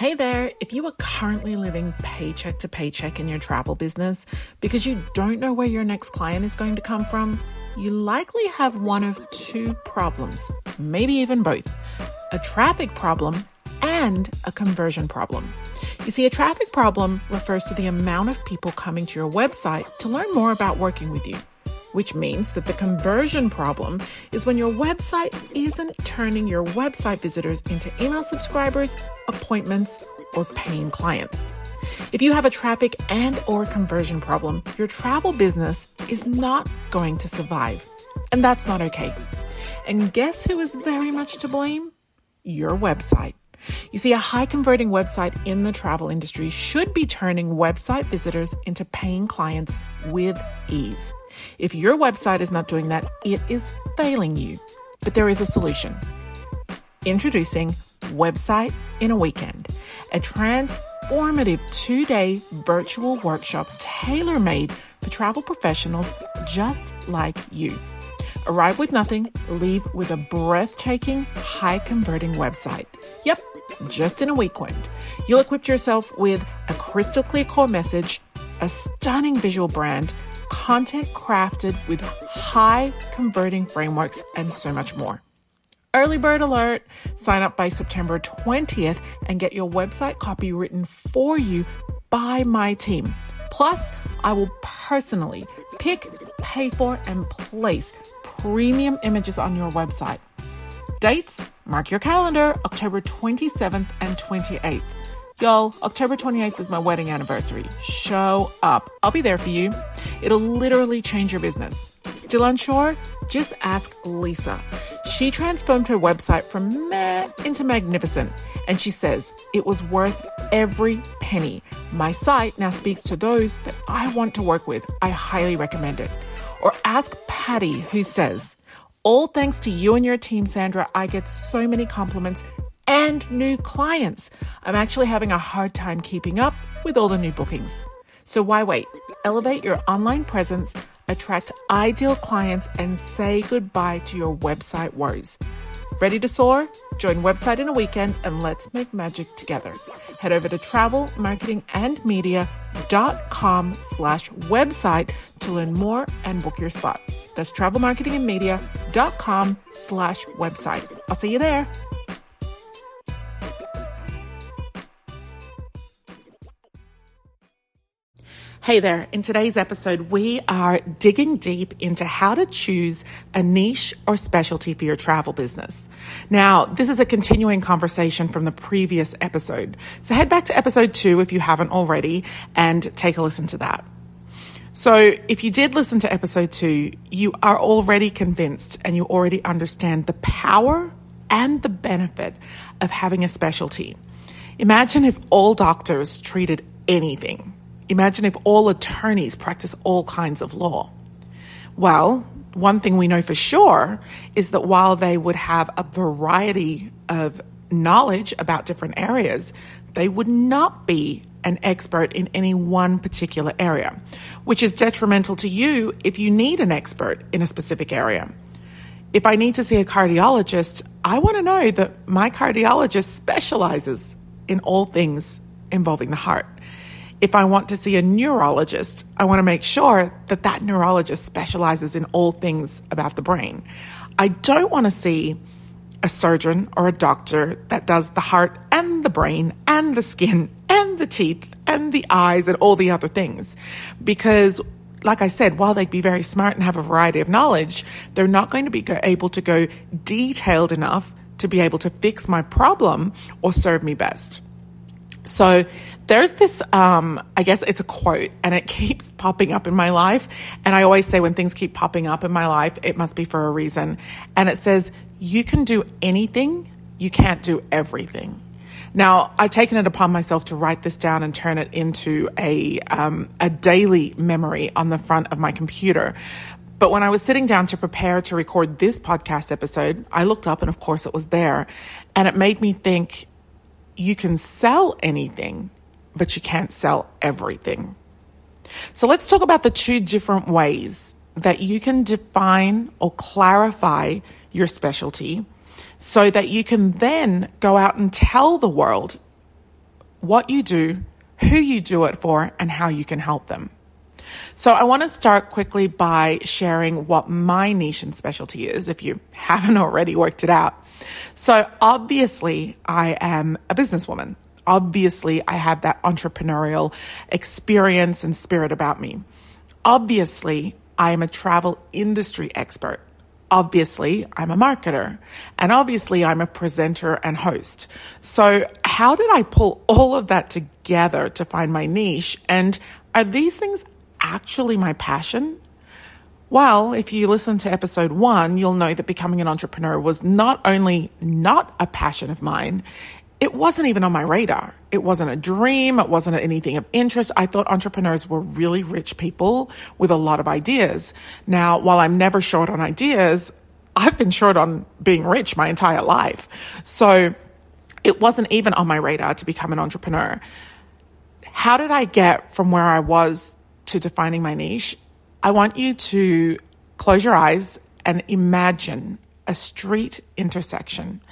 Hey there, if you are currently living paycheck to paycheck in your travel business because you don't know where your next client is going to come from, you likely have one of two problems, maybe even both a traffic problem and a conversion problem. You see, a traffic problem refers to the amount of people coming to your website to learn more about working with you which means that the conversion problem is when your website isn't turning your website visitors into email subscribers, appointments, or paying clients. If you have a traffic and or conversion problem, your travel business is not going to survive. And that's not okay. And guess who is very much to blame? Your website. You see, a high converting website in the travel industry should be turning website visitors into paying clients with ease. If your website is not doing that, it is failing you. But there is a solution. Introducing Website in a Weekend, a transformative two day virtual workshop tailor made for travel professionals just like you. Arrive with nothing, leave with a breathtaking, high converting website. Yep, just in a weekend. You'll equip yourself with a crystal clear core message, a stunning visual brand, content crafted with high converting frameworks, and so much more. Early bird alert! Sign up by September 20th and get your website copy written for you by my team. Plus, I will personally pick, pay for, and place premium images on your website. Dates? Mark your calendar October 27th and 28th. Y'all, October 28th is my wedding anniversary. Show up. I'll be there for you. It'll literally change your business. Still unsure? Just ask Lisa. She transformed her website from meh into magnificent. And she says it was worth every penny. My site now speaks to those that I want to work with. I highly recommend it. Or ask Patty, who says, all thanks to you and your team, Sandra, I get so many compliments and new clients. I'm actually having a hard time keeping up with all the new bookings. So why wait? Elevate your online presence, attract ideal clients, and say goodbye to your website woes. Ready to soar? Join Website in a Weekend and let's make magic together. Head over to travelmarketingandmedia.com slash website to learn more and book your spot. That's travelmarketingandmedia.com slash website. I'll see you there. Hey there. In today's episode, we are digging deep into how to choose a niche or specialty for your travel business. Now, this is a continuing conversation from the previous episode. So head back to episode two if you haven't already and take a listen to that. So if you did listen to episode two, you are already convinced and you already understand the power and the benefit of having a specialty. Imagine if all doctors treated anything Imagine if all attorneys practice all kinds of law. Well, one thing we know for sure is that while they would have a variety of knowledge about different areas, they would not be an expert in any one particular area, which is detrimental to you if you need an expert in a specific area. If I need to see a cardiologist, I want to know that my cardiologist specializes in all things involving the heart if I want to see a neurologist, I want to make sure that that neurologist specializes in all things about the brain. I don't want to see a surgeon or a doctor that does the heart and the brain and the skin and the teeth and the eyes and all the other things. Because, like I said, while they'd be very smart and have a variety of knowledge, they're not going to be able to go detailed enough to be able to fix my problem or serve me best. So there's this, um, I guess it's a quote and it keeps popping up in my life. And I always say when things keep popping up in my life, it must be for a reason. And it says, you can do anything, you can't do everything. Now, I've taken it upon myself to write this down and turn it into a, um, a daily memory on the front of my computer. But when I was sitting down to prepare to record this podcast episode, I looked up and of course it was there. And it made me think you can sell anything, but you can't sell everything. So let's talk about the two different ways that you can define or clarify your specialty so that you can then go out and tell the world what you do, who you do it for, and how you can help them. So I want to start quickly by sharing what my niche and specialty is if you haven't already worked it out. So obviously I am a businesswoman. Obviously I have that entrepreneurial experience and spirit about me. Obviously I am a travel industry expert. Obviously, I'm a marketer and obviously I'm a presenter and host. So how did I pull all of that together to find my niche? And are these things actually my passion? Well, if you listen to episode one, you'll know that becoming an entrepreneur was not only not a passion of mine, it wasn't even on my radar. It wasn't a dream. It wasn't anything of interest. I thought entrepreneurs were really rich people with a lot of ideas. Now, while I'm never short on ideas, I've been short on being rich my entire life. So it wasn't even on my radar to become an entrepreneur. How did I get from where I was to defining my niche? I want you to close your eyes and imagine a street intersection.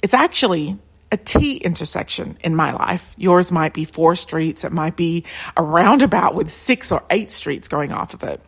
It's actually a T intersection in my life. Yours might be four streets. It might be a roundabout with six or eight streets going off of it.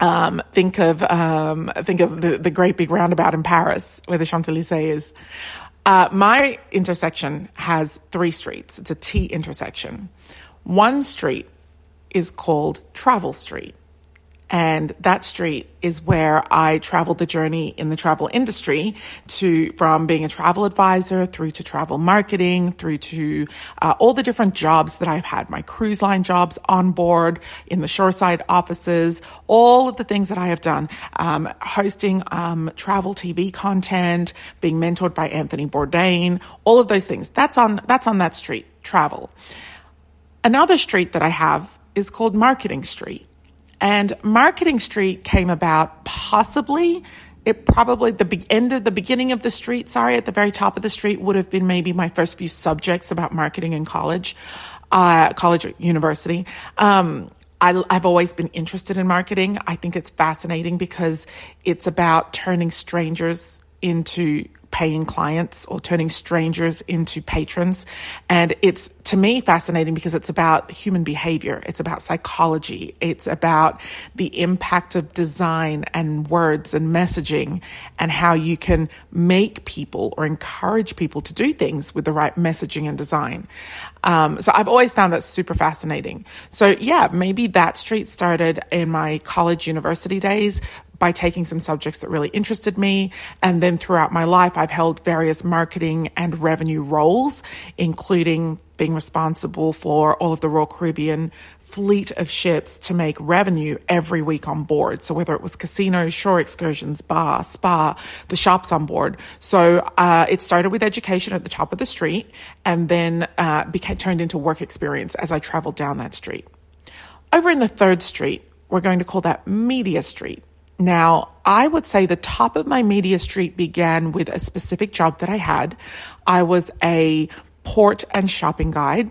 Um, think of um, think of the, the great big roundabout in Paris where the Champs Elysees is. Uh, my intersection has three streets. It's a T intersection. One street is called Travel Street. And that street is where I traveled the journey in the travel industry to from being a travel advisor through to travel marketing, through to uh, all the different jobs that I've had, my cruise line jobs on board in the shoreside offices, all of the things that I have done, um, hosting um, travel TV content, being mentored by Anthony Bourdain, all of those things. That's on that's on that street, travel. Another street that I have is called Marketing Street. And Marketing Street came about possibly, it probably the end of the beginning of the street, sorry, at the very top of the street would have been maybe my first few subjects about marketing in college, uh, college university. Um, I, have always been interested in marketing. I think it's fascinating because it's about turning strangers into paying clients or turning strangers into patrons. And it's to me fascinating because it's about human behavior. It's about psychology. It's about the impact of design and words and messaging and how you can make people or encourage people to do things with the right messaging and design. Um, so I've always found that super fascinating. So yeah, maybe that street started in my college university days, by taking some subjects that really interested me. And then throughout my life, I've held various marketing and revenue roles, including being responsible for all of the Royal Caribbean fleet of ships to make revenue every week on board. So whether it was casinos, shore excursions, bar, spa, the shops on board. So uh, it started with education at the top of the street and then uh, became turned into work experience as I traveled down that street. Over in the third street, we're going to call that Media Street. Now, I would say the top of my media street began with a specific job that I had. I was a port and shopping guide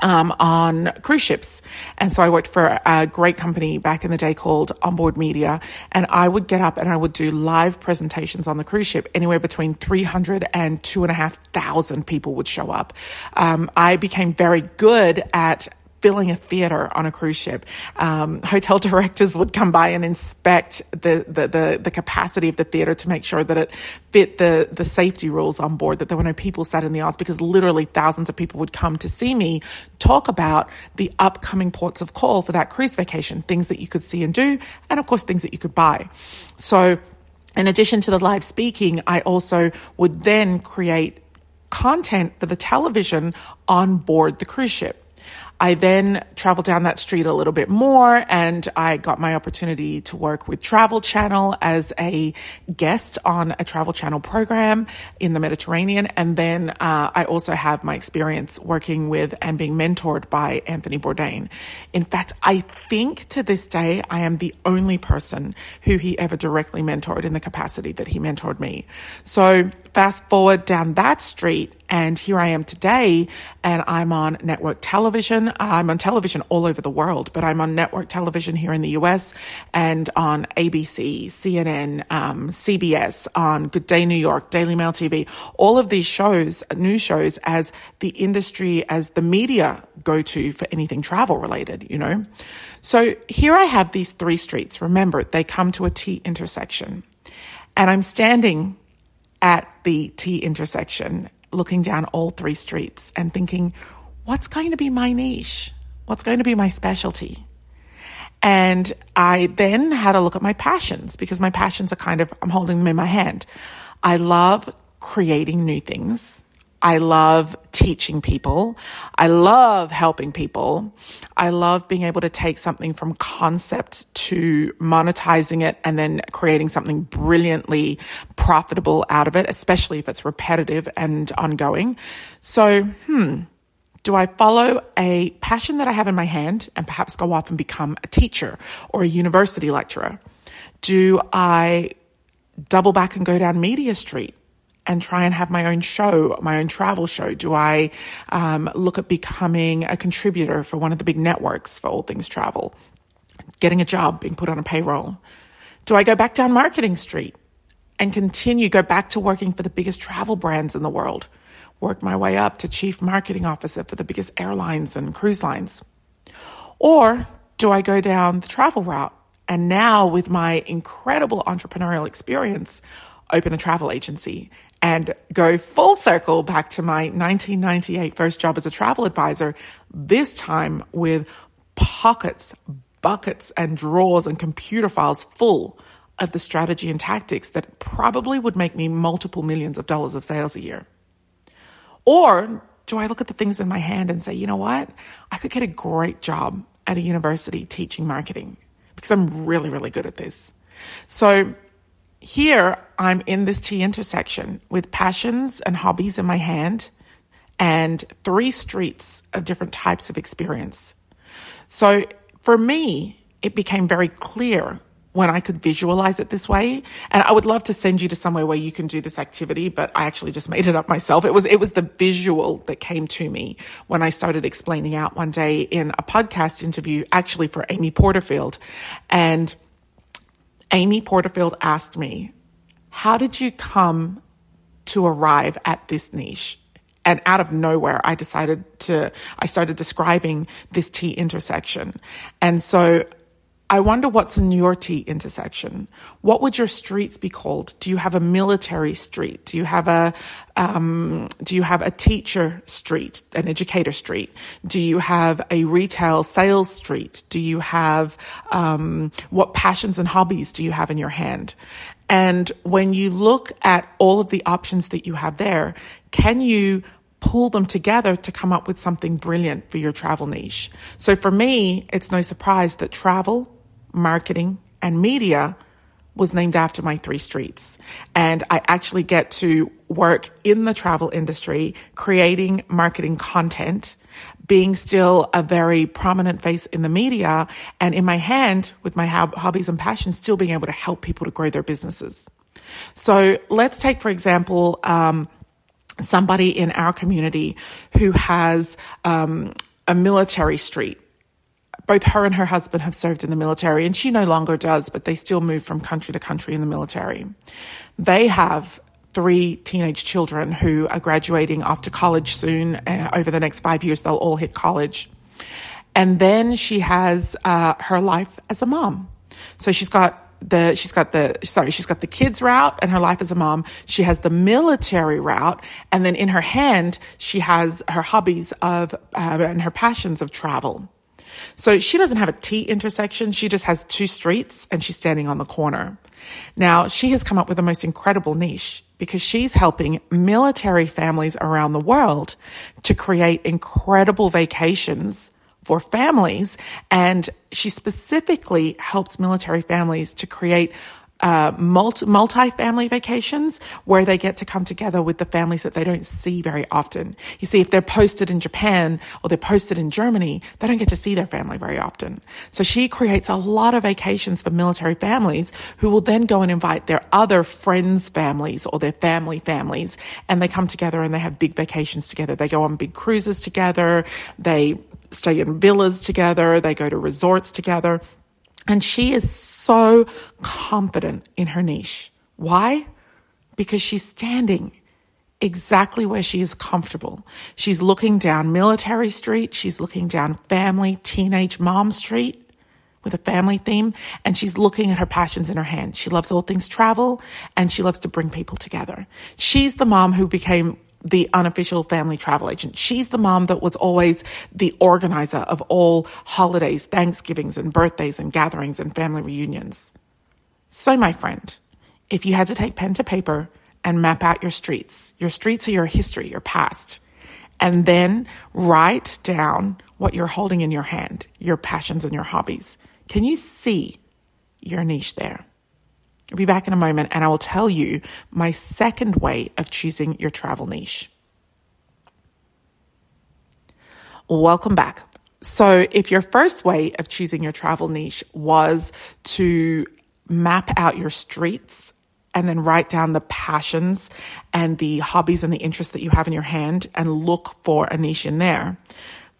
um, on cruise ships. And so I worked for a great company back in the day called Onboard Media. And I would get up and I would do live presentations on the cruise ship. Anywhere between 300 and 2,500 people would show up. Um, I became very good at filling a theater on a cruise ship. Um, hotel directors would come by and inspect the, the, the, the, capacity of the theater to make sure that it fit the, the safety rules on board, that there were no people sat in the aisles because literally thousands of people would come to see me talk about the upcoming ports of call for that cruise vacation, things that you could see and do, and of course, things that you could buy. So, in addition to the live speaking, I also would then create content for the television on board the cruise ship. I then traveled down that street a little bit more and I got my opportunity to work with Travel Channel as a guest on a Travel Channel program in the Mediterranean. And then uh, I also have my experience working with and being mentored by Anthony Bourdain. In fact, I think to this day, I am the only person who he ever directly mentored in the capacity that he mentored me. So fast forward down that street And here I am today, and I'm on network television. I'm on television all over the world, but I'm on network television here in the US and on ABC, CNN, um, CBS, on Good Day New York, Daily Mail TV, all of these shows, news shows, as the industry, as the media go to for anything travel related, you know? So here I have these three streets. Remember, they come to a T intersection. And I'm standing at the T intersection looking down all three streets and thinking, what's going to be my niche? What's going to be my specialty? And I then had a look at my passions because my passions are kind of, I'm holding them in my hand. I love creating new things. I love teaching people. I love helping people. I love being able to take something from concept to monetizing it and then creating something brilliantly profitable out of it, especially if it's repetitive and ongoing. So, hmm, do I follow a passion that I have in my hand and perhaps go off and become a teacher or a university lecturer? Do I double back and go down Media Street? and try and have my own show, my own travel show? Do I um, look at becoming a contributor for one of the big networks for all things travel? Getting a job, being put on a payroll? Do I go back down Marketing Street and continue, go back to working for the biggest travel brands in the world? Work my way up to chief marketing officer for the biggest airlines and cruise lines? Or do I go down the travel route? And now, with my incredible entrepreneurial experience, open a travel agency and go full circle back to my 1998 first job as a travel advisor, this time with pockets, buckets, and drawers and computer files full of the strategy and tactics that probably would make me multiple millions of dollars of sales a year. Or do I look at the things in my hand and say, you know what? I could get a great job at a university teaching marketing because I'm really, really good at this. So here, I'm in this T intersection with passions and hobbies in my hand and three streets of different types of experience. So for me, it became very clear when I could visualize it this way. And I would love to send you to somewhere where you can do this activity, but I actually just made it up myself. It was, it was the visual that came to me when I started explaining out one day in a podcast interview, actually for Amy Porterfield. And Amy Porterfield asked me, How did you come to arrive at this niche? And out of nowhere, I decided to, I started describing this T intersection. And so I wonder what's in your T intersection. What would your streets be called? Do you have a military street? Do you have a um, do you have a teacher street, an educator street? Do you have a retail sales street? Do you have um, what passions and hobbies do you have in your hand? And when you look at all of the options that you have there, can you pull them together to come up with something brilliant for your travel niche? So for me, it's no surprise that travel marketing, and media was named after my three streets. And I actually get to work in the travel industry, creating marketing content, being still a very prominent face in the media, and in my hand with my hobbies and passions, still being able to help people to grow their businesses. So let's take, for example, um, somebody in our community who has um, a military street both her and her husband have served in the military, and she no longer does, but they still move from country to country in the military. They have three teenage children who are graduating after college soon. Uh, over the next five years, they'll all hit college. And then she has uh, her life as a mom. So she's got the she's got the sorry she's got the kids route and her life as a mom she has the military route and then in her hand she has her hobbies of uh, and her passions of travel so she doesn't have a T intersection. She just has two streets and she's standing on the corner. Now she has come up with the most incredible niche because she's helping military families around the world to create incredible vacations for families. And she specifically helps military families to create uh, multi family vacations where they get to come together with the families that they don't see very often. You see, if they're posted in Japan or they're posted in Germany, they don't get to see their family very often. So she creates a lot of vacations for military families who will then go and invite their other friends' families or their family families and they come together and they have big vacations together. They go on big cruises together. They stay in villas together. They go to resorts together. And she is so confident in her niche. Why? Because she's standing exactly where she is comfortable. She's looking down Military Street. She's looking down Family Teenage Mom Street with a family theme and she's looking at her passions in her hand. She loves all things travel and she loves to bring people together. She's the mom who became the unofficial family travel agent. She's the mom that was always the organizer of all holidays, Thanksgivings and birthdays and gatherings and family reunions. So, my friend, if you had to take pen to paper and map out your streets, your streets are your history, your past, and then write down what you're holding in your hand, your passions and your hobbies. Can you see your niche there? I'll be back in a moment and I will tell you my second way of choosing your travel niche. Welcome back. So, if your first way of choosing your travel niche was to map out your streets and then write down the passions and the hobbies and the interests that you have in your hand and look for a niche in there,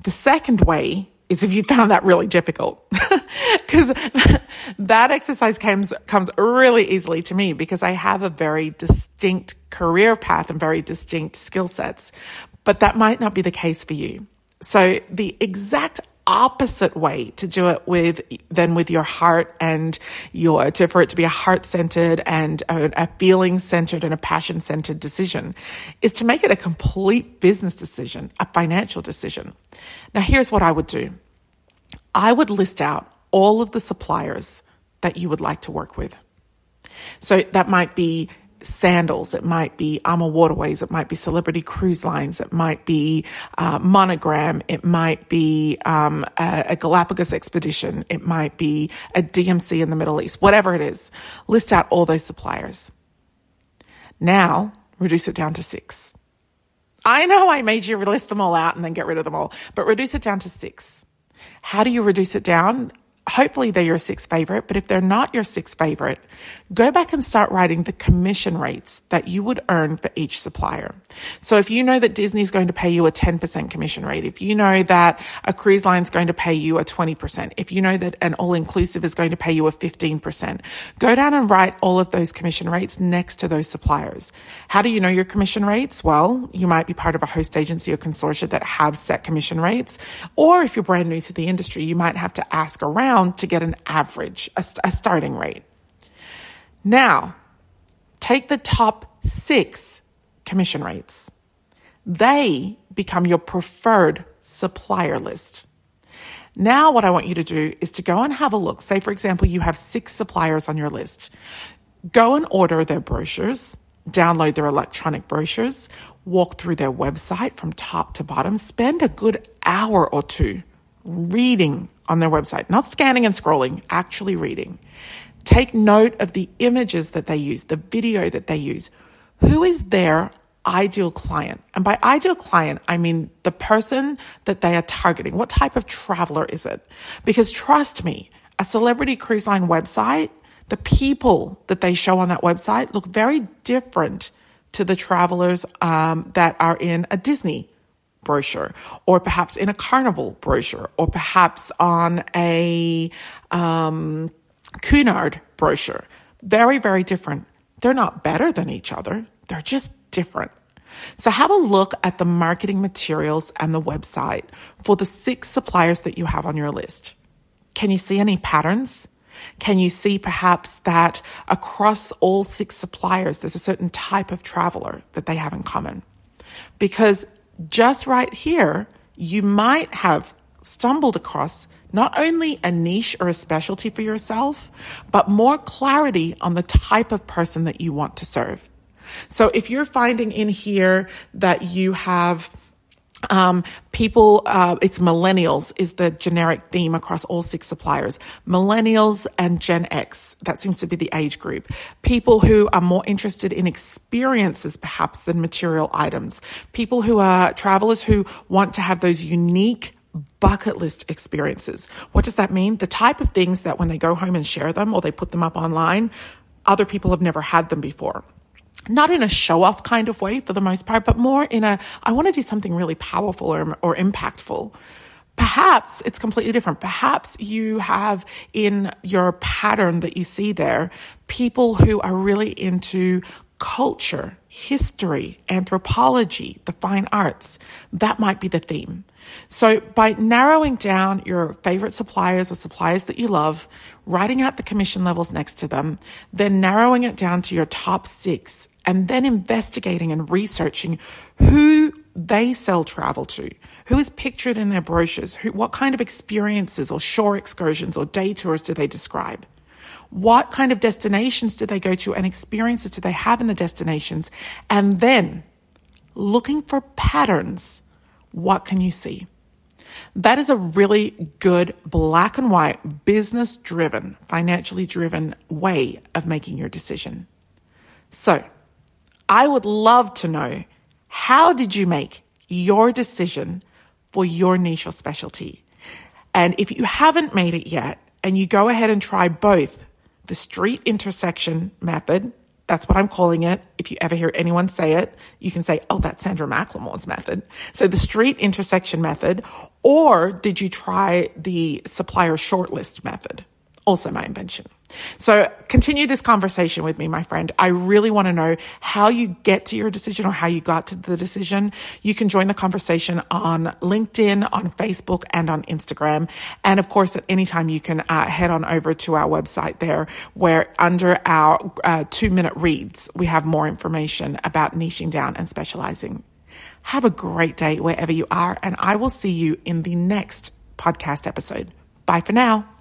the second way is if you found that really difficult. Because that exercise comes, comes really easily to me because I have a very distinct career path and very distinct skill sets. But that might not be the case for you. So the exact opposite way to do it with than with your heart and your to for it to be a heart centered and a, a feeling centered and a passion centered decision is to make it a complete business decision, a financial decision. Now here's what I would do. I would list out all of the suppliers that you would like to work with. So that might be sandals, it might be AMA Waterways, it might be Celebrity Cruise Lines, it might be uh, Monogram, it might be um, a, a Galapagos expedition, it might be a DMC in the Middle East, whatever it is. List out all those suppliers. Now, reduce it down to six. I know I made you list them all out and then get rid of them all, but reduce it down to six. How do you reduce it down? Hopefully they're your sixth favorite, but if they're not your sixth favorite, go back and start writing the commission rates that you would earn for each supplier. So if you know that Disney's going to pay you a 10% commission rate, if you know that a cruise line is going to pay you a 20%, if you know that an all inclusive is going to pay you a 15%, go down and write all of those commission rates next to those suppliers. How do you know your commission rates? Well, you might be part of a host agency or consortia that have set commission rates. Or if you're brand new to the industry, you might have to ask around around to get an average, a, a starting rate. Now, take the top six commission rates. They become your preferred supplier list. Now, what I want you to do is to go and have a look. Say, for example, you have six suppliers on your list. Go and order their brochures, download their electronic brochures, walk through their website from top to bottom, spend a good hour or two reading on their website, not scanning and scrolling, actually reading. Take note of the images that they use, the video that they use. Who is their ideal client? And by ideal client, I mean the person that they are targeting. What type of traveler is it? Because trust me, a celebrity cruise line website, the people that they show on that website look very different to the travelers um, that are in a Disney brochure, or perhaps in a carnival brochure, or perhaps on a um, Cunard brochure. Very, very different. They're not better than each other, they're just different. So have a look at the marketing materials and the website for the six suppliers that you have on your list. Can you see any patterns? Can you see perhaps that across all six suppliers, there's a certain type of traveler that they have in common? Because just right here, you might have stumbled across not only a niche or a specialty for yourself, but more clarity on the type of person that you want to serve. So if you're finding in here that you have um, people, uh, it's millennials is the generic theme across all six suppliers. Millennials and Gen X, that seems to be the age group. People who are more interested in experiences perhaps than material items. People who are travelers who want to have those unique bucket list experiences. What does that mean? The type of things that when they go home and share them or they put them up online, other people have never had them before not in a show off kind of way for the most part, but more in a, I want to do something really powerful or, or impactful. Perhaps it's completely different. Perhaps you have in your pattern that you see there people who are really into culture, history, anthropology, the fine arts. That might be the theme. So by narrowing down your favorite suppliers or suppliers that you love, writing out the commission levels next to them, then narrowing it down to your top six and then investigating and researching who they sell travel to, who is pictured in their brochures, who, what kind of experiences or shore excursions or day tours do they describe? What kind of destinations do they go to and experiences do they have in the destinations? And then looking for patterns, what can you see? That is a really good black and white, business driven, financially driven way of making your decision. So I would love to know how did you make your decision for your niche or specialty? And if you haven't made it yet and you go ahead and try both the street intersection method, that's what I'm calling it. If you ever hear anyone say it, you can say, oh, that's Sandra McLemore's method. So the street intersection method, or did you try the supplier shortlist method? Also my invention. So continue this conversation with me, my friend. I really want to know how you get to your decision or how you got to the decision. You can join the conversation on LinkedIn, on Facebook, and on Instagram. And of course, at any time you can uh, head on over to our website there where under our uh, two minute reads, we have more information about niching down and specializing. Have a great day wherever you are, and I will see you in the next podcast episode. Bye for now.